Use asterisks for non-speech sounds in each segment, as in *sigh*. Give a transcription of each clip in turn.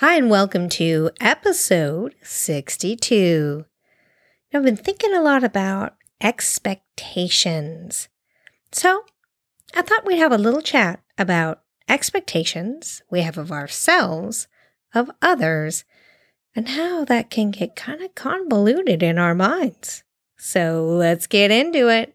Hi, and welcome to episode 62. I've been thinking a lot about expectations. So I thought we'd have a little chat about expectations we have of ourselves, of others, and how that can get kind of convoluted in our minds. So let's get into it.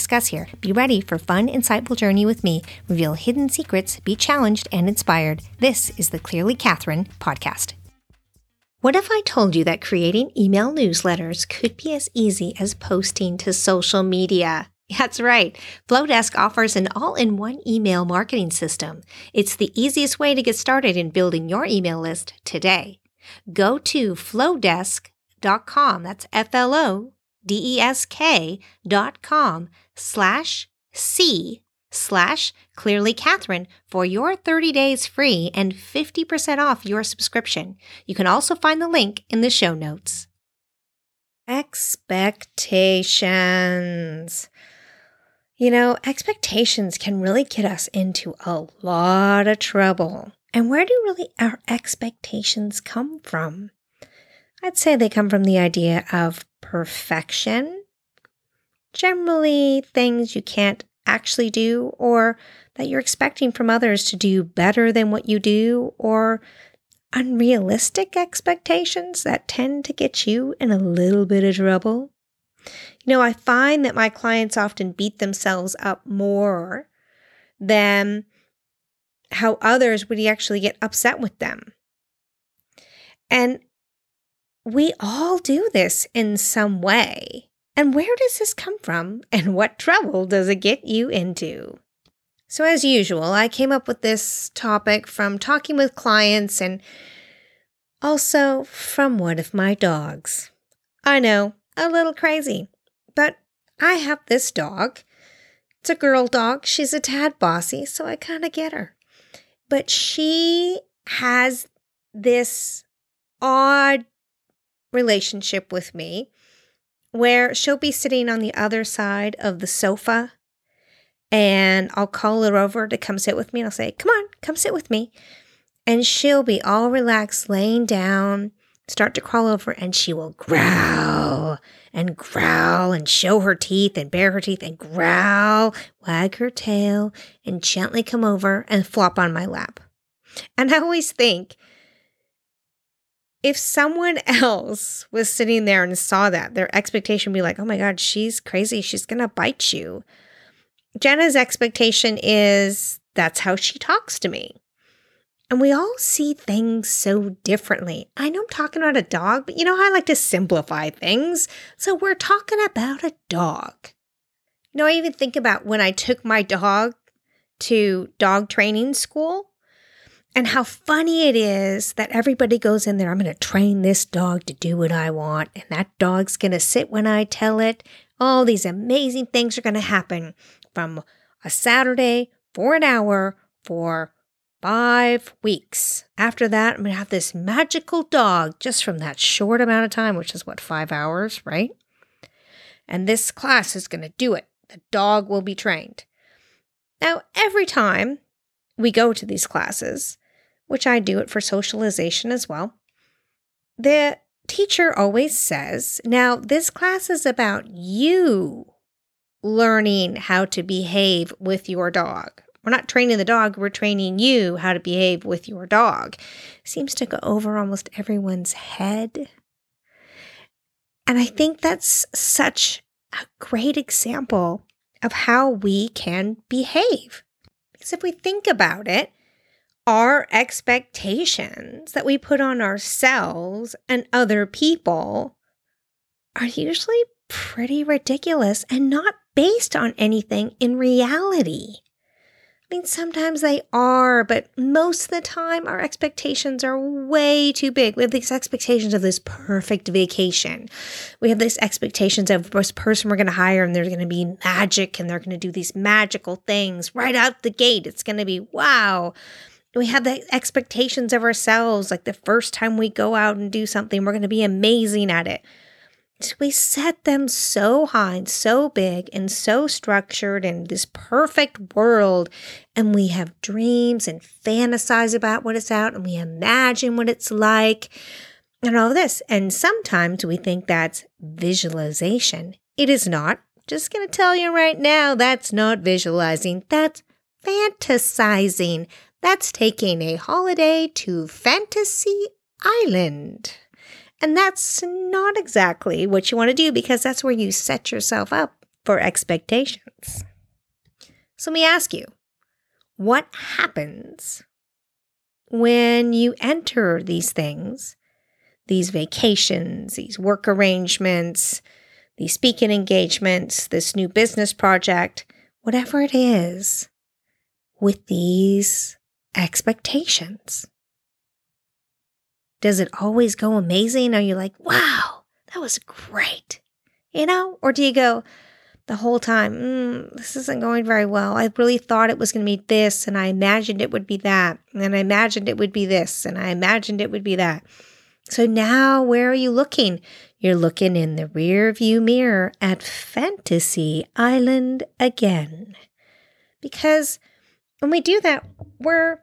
discuss here. Be ready for fun, insightful journey with me. Reveal hidden secrets, be challenged and inspired. This is the Clearly Catherine podcast. What if I told you that creating email newsletters could be as easy as posting to social media? *laughs* That's right. Flodesk offers an all in one email marketing system. It's the easiest way to get started in building your email list today. Go to flodesk.com. That's F L O D-E-S-K dot com slash C slash clearly Catherine for your 30 days free and 50% off your subscription. You can also find the link in the show notes. Expectations. You know, expectations can really get us into a lot of trouble. And where do really our expectations come from? I'd say they come from the idea of perfection, generally things you can't actually do or that you're expecting from others to do better than what you do or unrealistic expectations that tend to get you in a little bit of trouble. You know, I find that my clients often beat themselves up more than how others would actually get upset with them. And we all do this in some way. And where does this come from? And what trouble does it get you into? So, as usual, I came up with this topic from talking with clients and also from one of my dogs. I know, a little crazy, but I have this dog. It's a girl dog. She's a tad bossy, so I kind of get her. But she has this odd relationship with me where she'll be sitting on the other side of the sofa and I'll call her over to come sit with me and I'll say, Come on, come sit with me. And she'll be all relaxed, laying down, start to crawl over, and she will growl and growl and show her teeth and bare her teeth and growl, wag her tail, and gently come over and flop on my lap. And I always think, if someone *laughs* else was sitting there and saw that, their expectation would be like, oh my God, she's crazy. She's going to bite you. Jenna's expectation is that's how she talks to me. And we all see things so differently. I know I'm talking about a dog, but you know how I like to simplify things. So we're talking about a dog. You know, I even think about when I took my dog to dog training school and how funny it is that everybody goes in there. I'm going to train this dog to do what I want, and that dog's going to sit when I tell it. All these amazing things are going to happen from a Saturday for an hour for five weeks. After that, I'm going to have this magical dog just from that short amount of time, which is what, five hours, right? And this class is going to do it. The dog will be trained. Now, every time we go to these classes, which I do it for socialization as well, the teacher always says, Now, this class is about you learning how to behave with your dog. We're not training the dog, we're training you how to behave with your dog. Seems to go over almost everyone's head. And I think that's such a great example of how we can behave. Because if we think about it, our expectations that we put on ourselves and other people are usually pretty ridiculous and not based on anything in reality. I mean, sometimes they are, but most of the time, our expectations are way too big. We have these expectations of this perfect vacation. We have these expectations of this person we're going to hire and they're going to be magic and they're going to do these magical things right out the gate. It's going to be wow. We have the expectations of ourselves, like the first time we go out and do something, we're going to be amazing at it we set them so high and so big and so structured in this perfect world. And we have dreams and fantasize about what it's out and we imagine what it's like and all this. And sometimes we think that's visualization. It is not. Just going to tell you right now, that's not visualizing. That's fantasizing. That's taking a holiday to Fantasy Island. And that's not exactly what you want to do because that's where you set yourself up for expectations. So let me ask you what happens when you enter these things, these vacations, these work arrangements, these speaking engagements, this new business project, whatever it is, with these expectations? Does it always go amazing? Are you like, wow, that was great? You know? Or do you go the whole time, mm, this isn't going very well. I really thought it was going to be this, and I imagined it would be that, and I imagined it would be this, and I imagined it would be that. So now where are you looking? You're looking in the rear view mirror at Fantasy Island again. Because when we do that, we're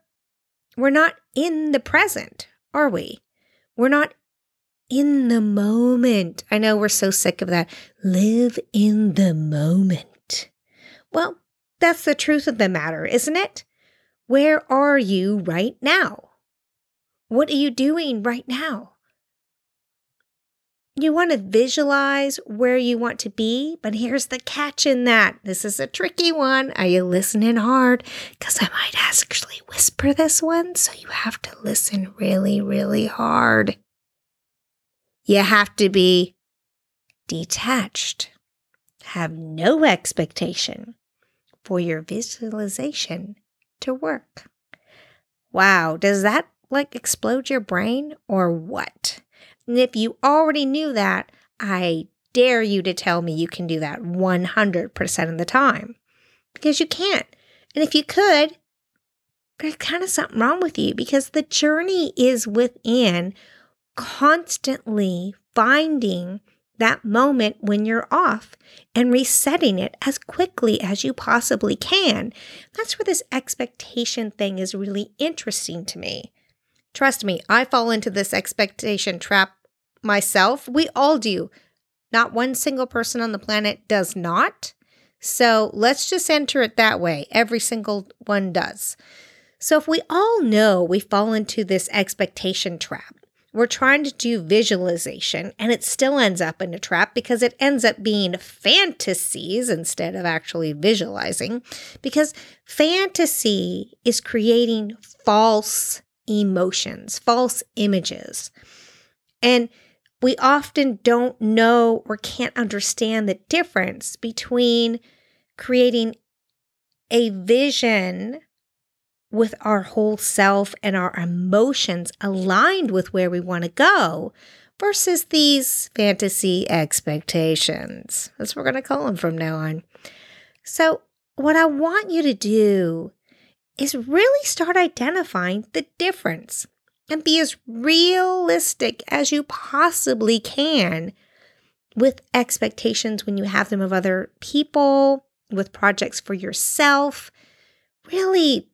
we're not in the present, are we? We're not in the moment. I know we're so sick of that. Live in the moment. Well, that's the truth of the matter, isn't it? Where are you right now? What are you doing right now? You want to visualize where you want to be, but here's the catch in that. This is a tricky one. Are you listening hard? Because I might actually whisper this one, so you have to listen really, really hard. You have to be detached, have no expectation for your visualization to work. Wow, does that like explode your brain or what? And if you already knew that, I dare you to tell me you can do that 100% of the time because you can't. And if you could, there's kind of something wrong with you because the journey is within constantly finding that moment when you're off and resetting it as quickly as you possibly can. That's where this expectation thing is really interesting to me. Trust me, I fall into this expectation trap myself. We all do. Not one single person on the planet does not. So let's just enter it that way. Every single one does. So if we all know we fall into this expectation trap, we're trying to do visualization and it still ends up in a trap because it ends up being fantasies instead of actually visualizing because fantasy is creating false emotions, false images. And we often don't know or can't understand the difference between creating a vision with our whole self and our emotions aligned with where we want to go versus these fantasy expectations. That's what we're going to call them from now on. So, what I want you to do is really start identifying the difference and be as realistic as you possibly can with expectations when you have them of other people, with projects for yourself. Really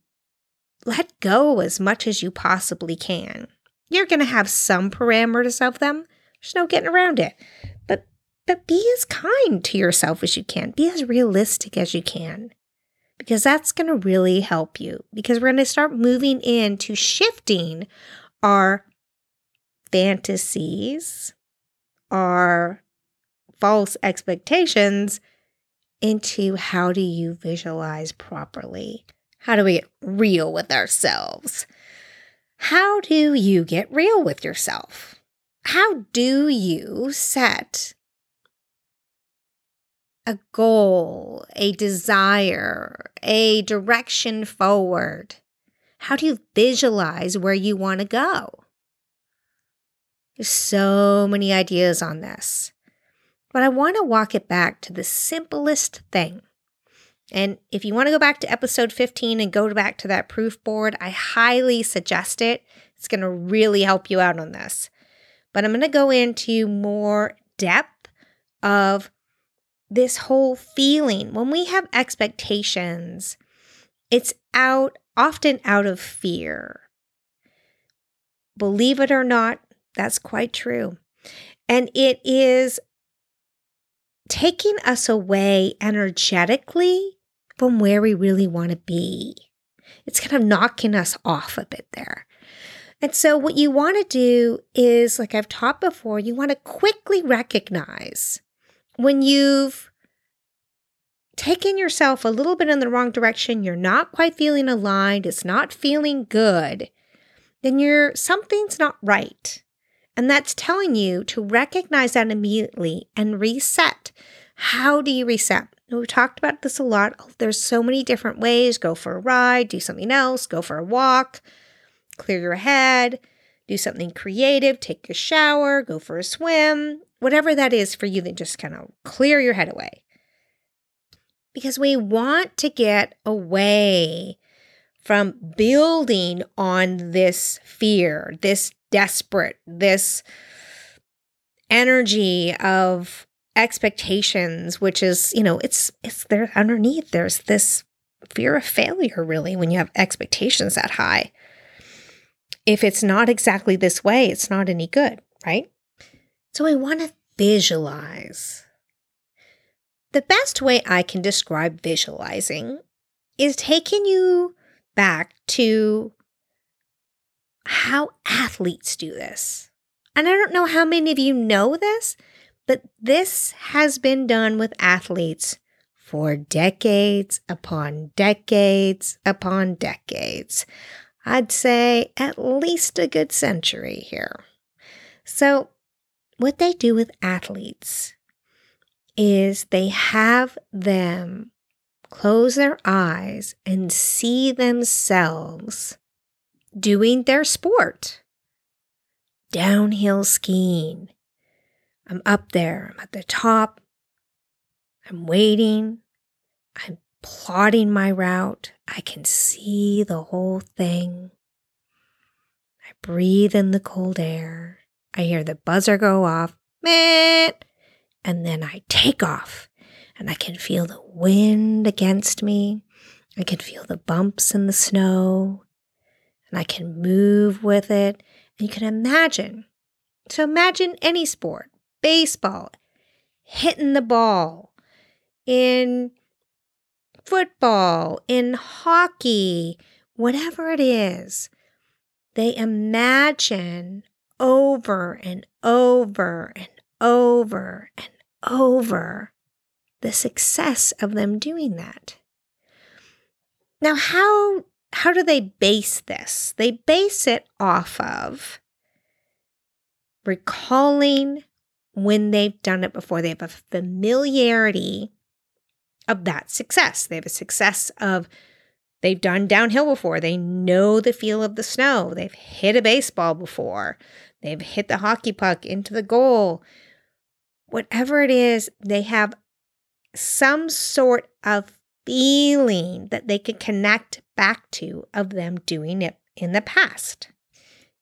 let go as much as you possibly can. You're going to have some parameters of them. There's no getting around it. But but be as kind to yourself as you can. Be as realistic as you can. Because that's going to really help you because we're going to start moving into shifting our fantasies, our false expectations into how do you visualize properly? How do we get real with ourselves? How do you get real with yourself? How do you set a goal, a desire, a direction forward? How do you visualize where you want to go? There's so many ideas on this. But I want to walk it back to the simplest thing. And if you want to go back to episode 15 and go back to that proof board, I highly suggest it. It's going to really help you out on this. But I'm going to go into more depth of this whole feeling. When we have expectations, it's out often out of fear. Believe it or not, that's quite true. And it is taking us away energetically from where we really want to be. It's kind of knocking us off a bit there. And so, what you want to do is, like I've taught before, you want to quickly recognize when you've taken yourself a little bit in the wrong direction, you're not quite feeling aligned, it's not feeling good, then you're something's not right. And that's telling you to recognize that immediately and reset. How do you reset? We've talked about this a lot. There's so many different ways. Go for a ride, do something else, go for a walk, clear your head, do something creative, take a shower, go for a swim, whatever that is for you, then just kind of clear your head away. Because we want to get away from building on this fear, this desperate, this energy of expectations, which is, you know, it's it's there underneath. There's this fear of failure really when you have expectations that high. If it's not exactly this way, it's not any good, right? So we want to visualize. The best way I can describe visualizing is taking you back to how athletes do this. And I don't know how many of you know this, but this has been done with athletes for decades upon decades upon decades. I'd say at least a good century here. So, what they do with athletes is they have them close their eyes and see themselves doing their sport. Downhill skiing. I'm up there, I'm at the top. I'm waiting. I'm plotting my route. I can see the whole thing. I breathe in the cold air. I hear the buzzer go off. Meh! And then I take off and I can feel the wind against me. I can feel the bumps in the snow and I can move with it. And you can imagine. So imagine any sport, baseball, hitting the ball, in football, in hockey, whatever it is. They imagine over and over and over and over the success of them doing that. Now, how how do they base this? They base it off of recalling when they've done it before. They have a familiarity of that success. They have a success of they've done downhill before. They know the feel of the snow. They've hit a baseball before. They've hit the hockey puck into the goal. Whatever it is, they have some sort of feeling that they can connect back to of them doing it in the past.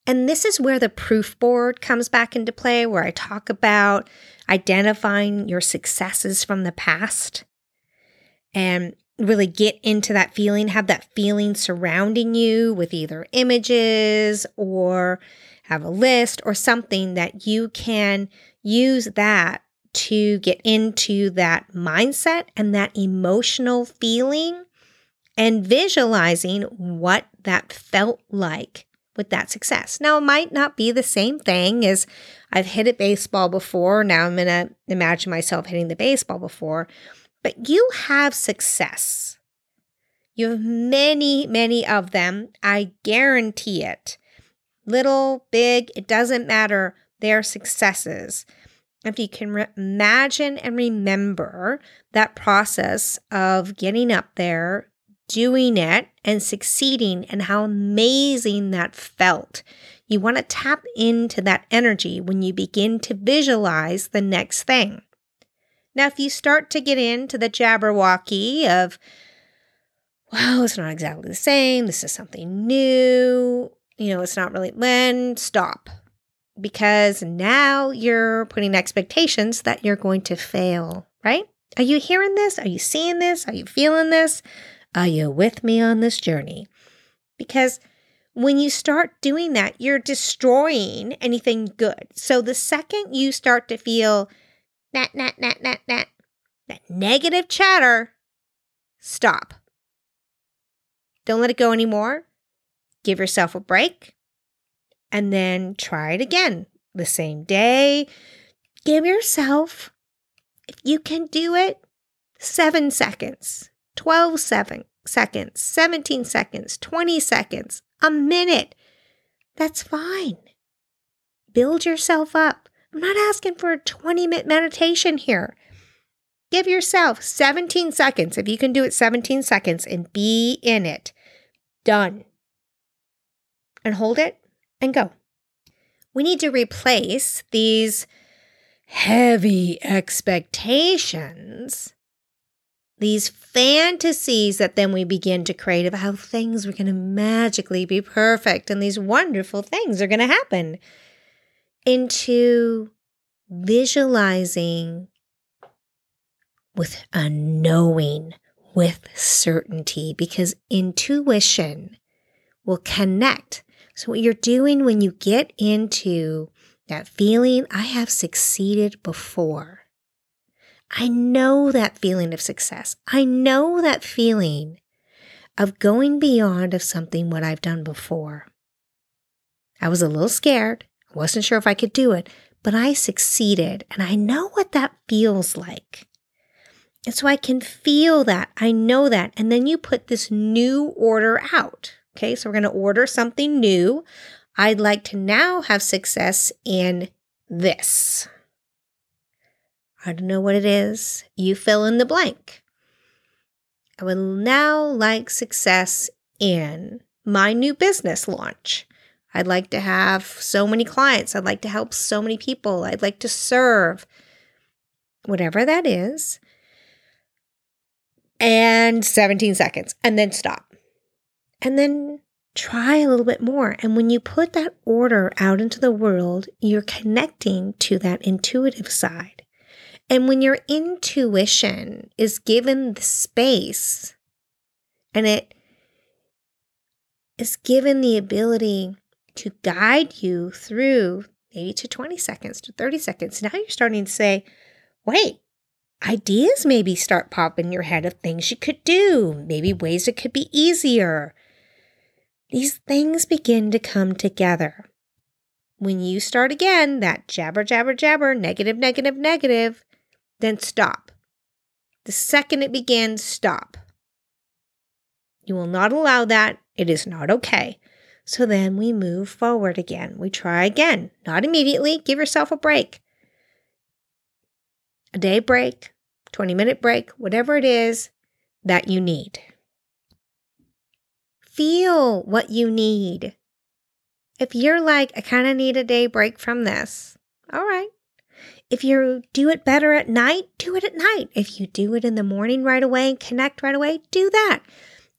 And this is where the proof board comes back into play, where I talk about identifying your successes from the past and really get into that feeling, have that feeling surrounding you with either images or have a list or something that you can use that to get into that mindset and that emotional feeling and visualizing what that felt like with that success. Now, it might not be the same thing as I've hit a baseball before. Now I'm going to imagine myself hitting the baseball before, but you have success. You have many, many of them. I guarantee it. Little, big, it doesn't matter. They're successes if you can re- imagine and remember that process of getting up there, doing it and succeeding and how amazing that felt. You want to tap into that energy when you begin to visualize the next thing. Now, if you start to get into the jabberwocky of, wow, it's not exactly the same, this is something new, you know, it's not really, when stop. Because now you're putting expectations that you're going to fail, right? Are you hearing this? Are you seeing this? Are you feeling this? Are you with me on this journey? Because when you start doing that, you're destroying anything good. So the second you start to feel that, that, that, that, that, that negative chatter, stop. Don't let it go anymore. Give yourself a break and then try it again the same day. Give yourself, if you can do it, seven seconds, 12 seven, seconds, 17 seconds, 20 seconds, a minute. That's fine. Build yourself up. I'm not asking for a 20 minute meditation here. Give yourself 17 seconds. If you can do it 17 seconds and be in it, done. And hold it and go. We need to replace these heavy expectations these fantasies that then we begin to create of how things are going to magically be perfect and these wonderful things are going to happen into visualizing with a knowing with certainty because intuition will connect. So, what you're doing when you get into that feeling, I have succeeded before I know that feeling of success. I know that feeling of going beyond of something what I've done before. I was a little scared. I wasn't sure if I could do it, but I succeeded and I know what that feels like. And so I can feel that. I know that. And then you put this new order out. Okay. So we're going to order something new. I'd like to now have success in this. I don't know what it is. You fill in the blank. I would now like success in my new business launch. I'd like to have so many clients. I'd like to help so many people. I'd like to serve, whatever that is. And 17 seconds, and then stop. And then try a little bit more. And when you put that order out into the world, you're connecting to that intuitive side. And when your intuition is given the space and it is given the ability to guide you through maybe to 20 seconds to 30 seconds, now you're starting to say, wait, ideas maybe start popping in your head of things you could do, maybe ways it could be easier. These things begin to come together. When you start again, that jabber, jabber, jabber, negative, negative, negative, then stop. The second it begins, stop. You will not allow that. It is not okay. So then we move forward again. We try again. Not immediately. Give yourself a break. A day break, 20 minute break, whatever it is that you need. Feel what you need. If you're like, I kind of need a day break from this, all right, if you do it better at night, do it at night. If you do it in the morning right away and connect right away, do that.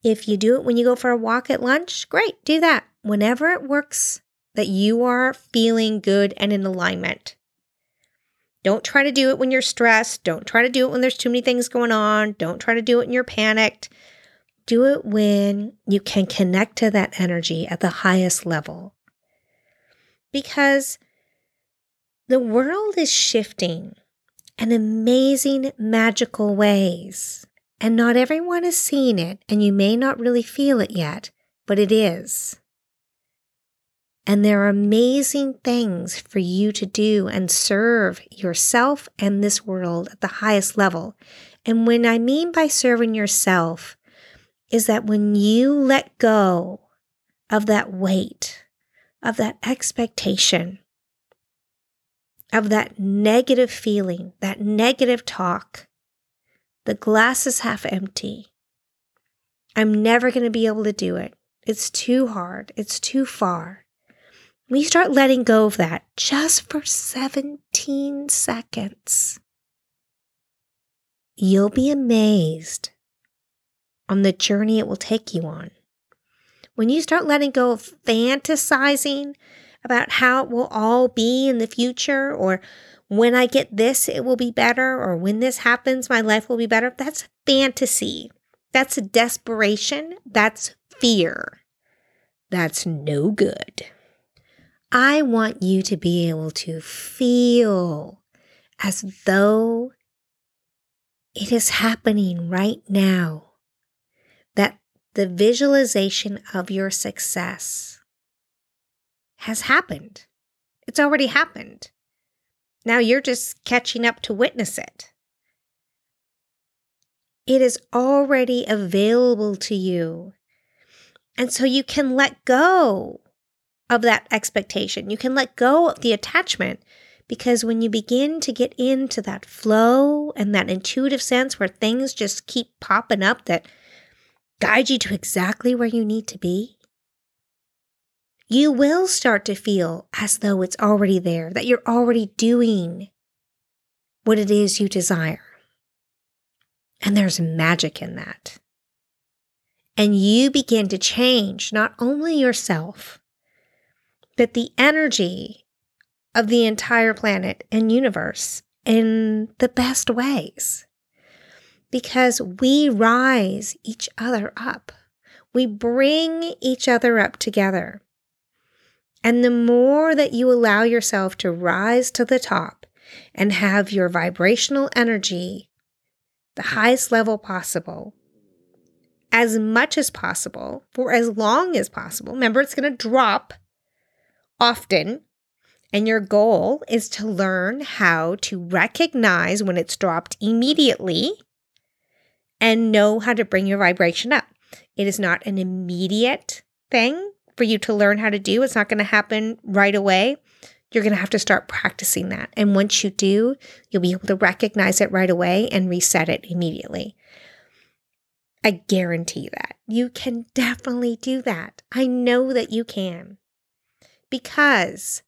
If you do it when you go for a walk at lunch, great, do that. Whenever it works that you are feeling good and in alignment. Don't try to do it when you're stressed. Don't try to do it when there's too many things going on. Don't try to do it when you're panicked. Do it when you can connect to that energy at the highest level. Because the world is shifting in amazing, magical ways. And not everyone is seeing it, and you may not really feel it yet, but it is. And there are amazing things for you to do and serve yourself and this world at the highest level. And when I mean by serving yourself, is that when you let go of that weight, of that expectation, of that negative feeling, that negative talk. The glass is half empty. I'm never going to be able to do it. It's too hard. It's too far. We start letting go of that just for 17 seconds. You'll be amazed on the journey it will take you on. When you start letting go of fantasizing about how it will all be in the future, or when I get this, it will be better, or when this happens, my life will be better, that's fantasy. That's desperation. That's fear. That's no good. I want you to be able to feel as though it is happening right now. The visualization of your success has happened. It's already happened. Now you're just catching up to witness it. It is already available to you. And so you can let go of that expectation. You can let go of the attachment because when you begin to get into that flow and that intuitive sense where things just keep popping up that guide you to exactly where you need to be, you will start to feel as though it's already there, that you're already doing what it is you desire. And there's magic in that. And you begin to change not only yourself, but the energy of the entire planet and universe in the best ways. Because we rise each other up, we bring each other up together. And the more that you allow yourself to rise to the top and have your vibrational energy the highest level possible, as much as possible, for as long as possible. Remember, it's going to drop often. And your goal is to learn how to recognize when it's dropped immediately and know how to bring your vibration up. It is not an immediate thing for you to learn how to do. It's not going to happen right away. You're going to have to start practicing that. And once you do, you'll be able to recognize it right away and reset it immediately. I guarantee that. You can definitely do that. I know that you can. Because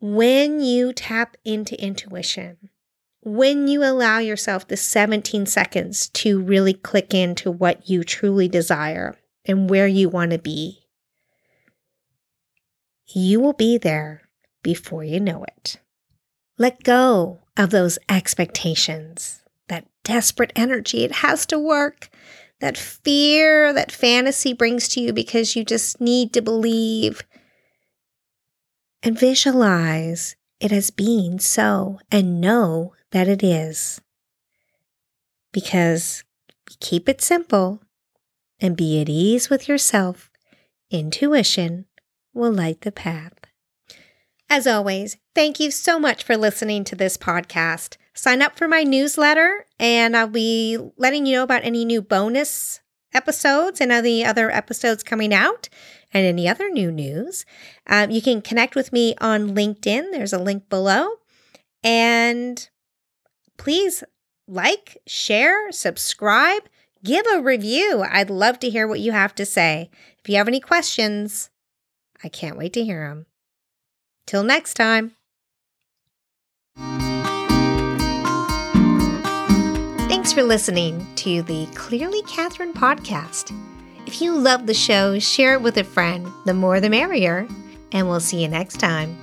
when you tap into intuition, when you allow yourself the 17 seconds to really click into what you truly desire and where you want to be, you will be there before you know it. Let go of those expectations, that desperate energy. It has to work. That fear that fantasy brings to you because you just need to believe. And visualize it as being so and know that it is. Because keep it simple and be at ease with yourself, intuition will light the path. As always, thank you so much for listening to this podcast. Sign up for my newsletter, and I'll be letting you know about any new bonus episodes and any other episodes coming out and any other new news. Um, you can connect with me on LinkedIn, there's a link below. And please like, share, subscribe, give a review. I'd love to hear what you have to say. If you have any questions, I can't wait to hear them. Till next time. Thanks for listening to the Clearly Catherine podcast. If you love the show, share it with a friend. The more the merrier. And we'll see you next time.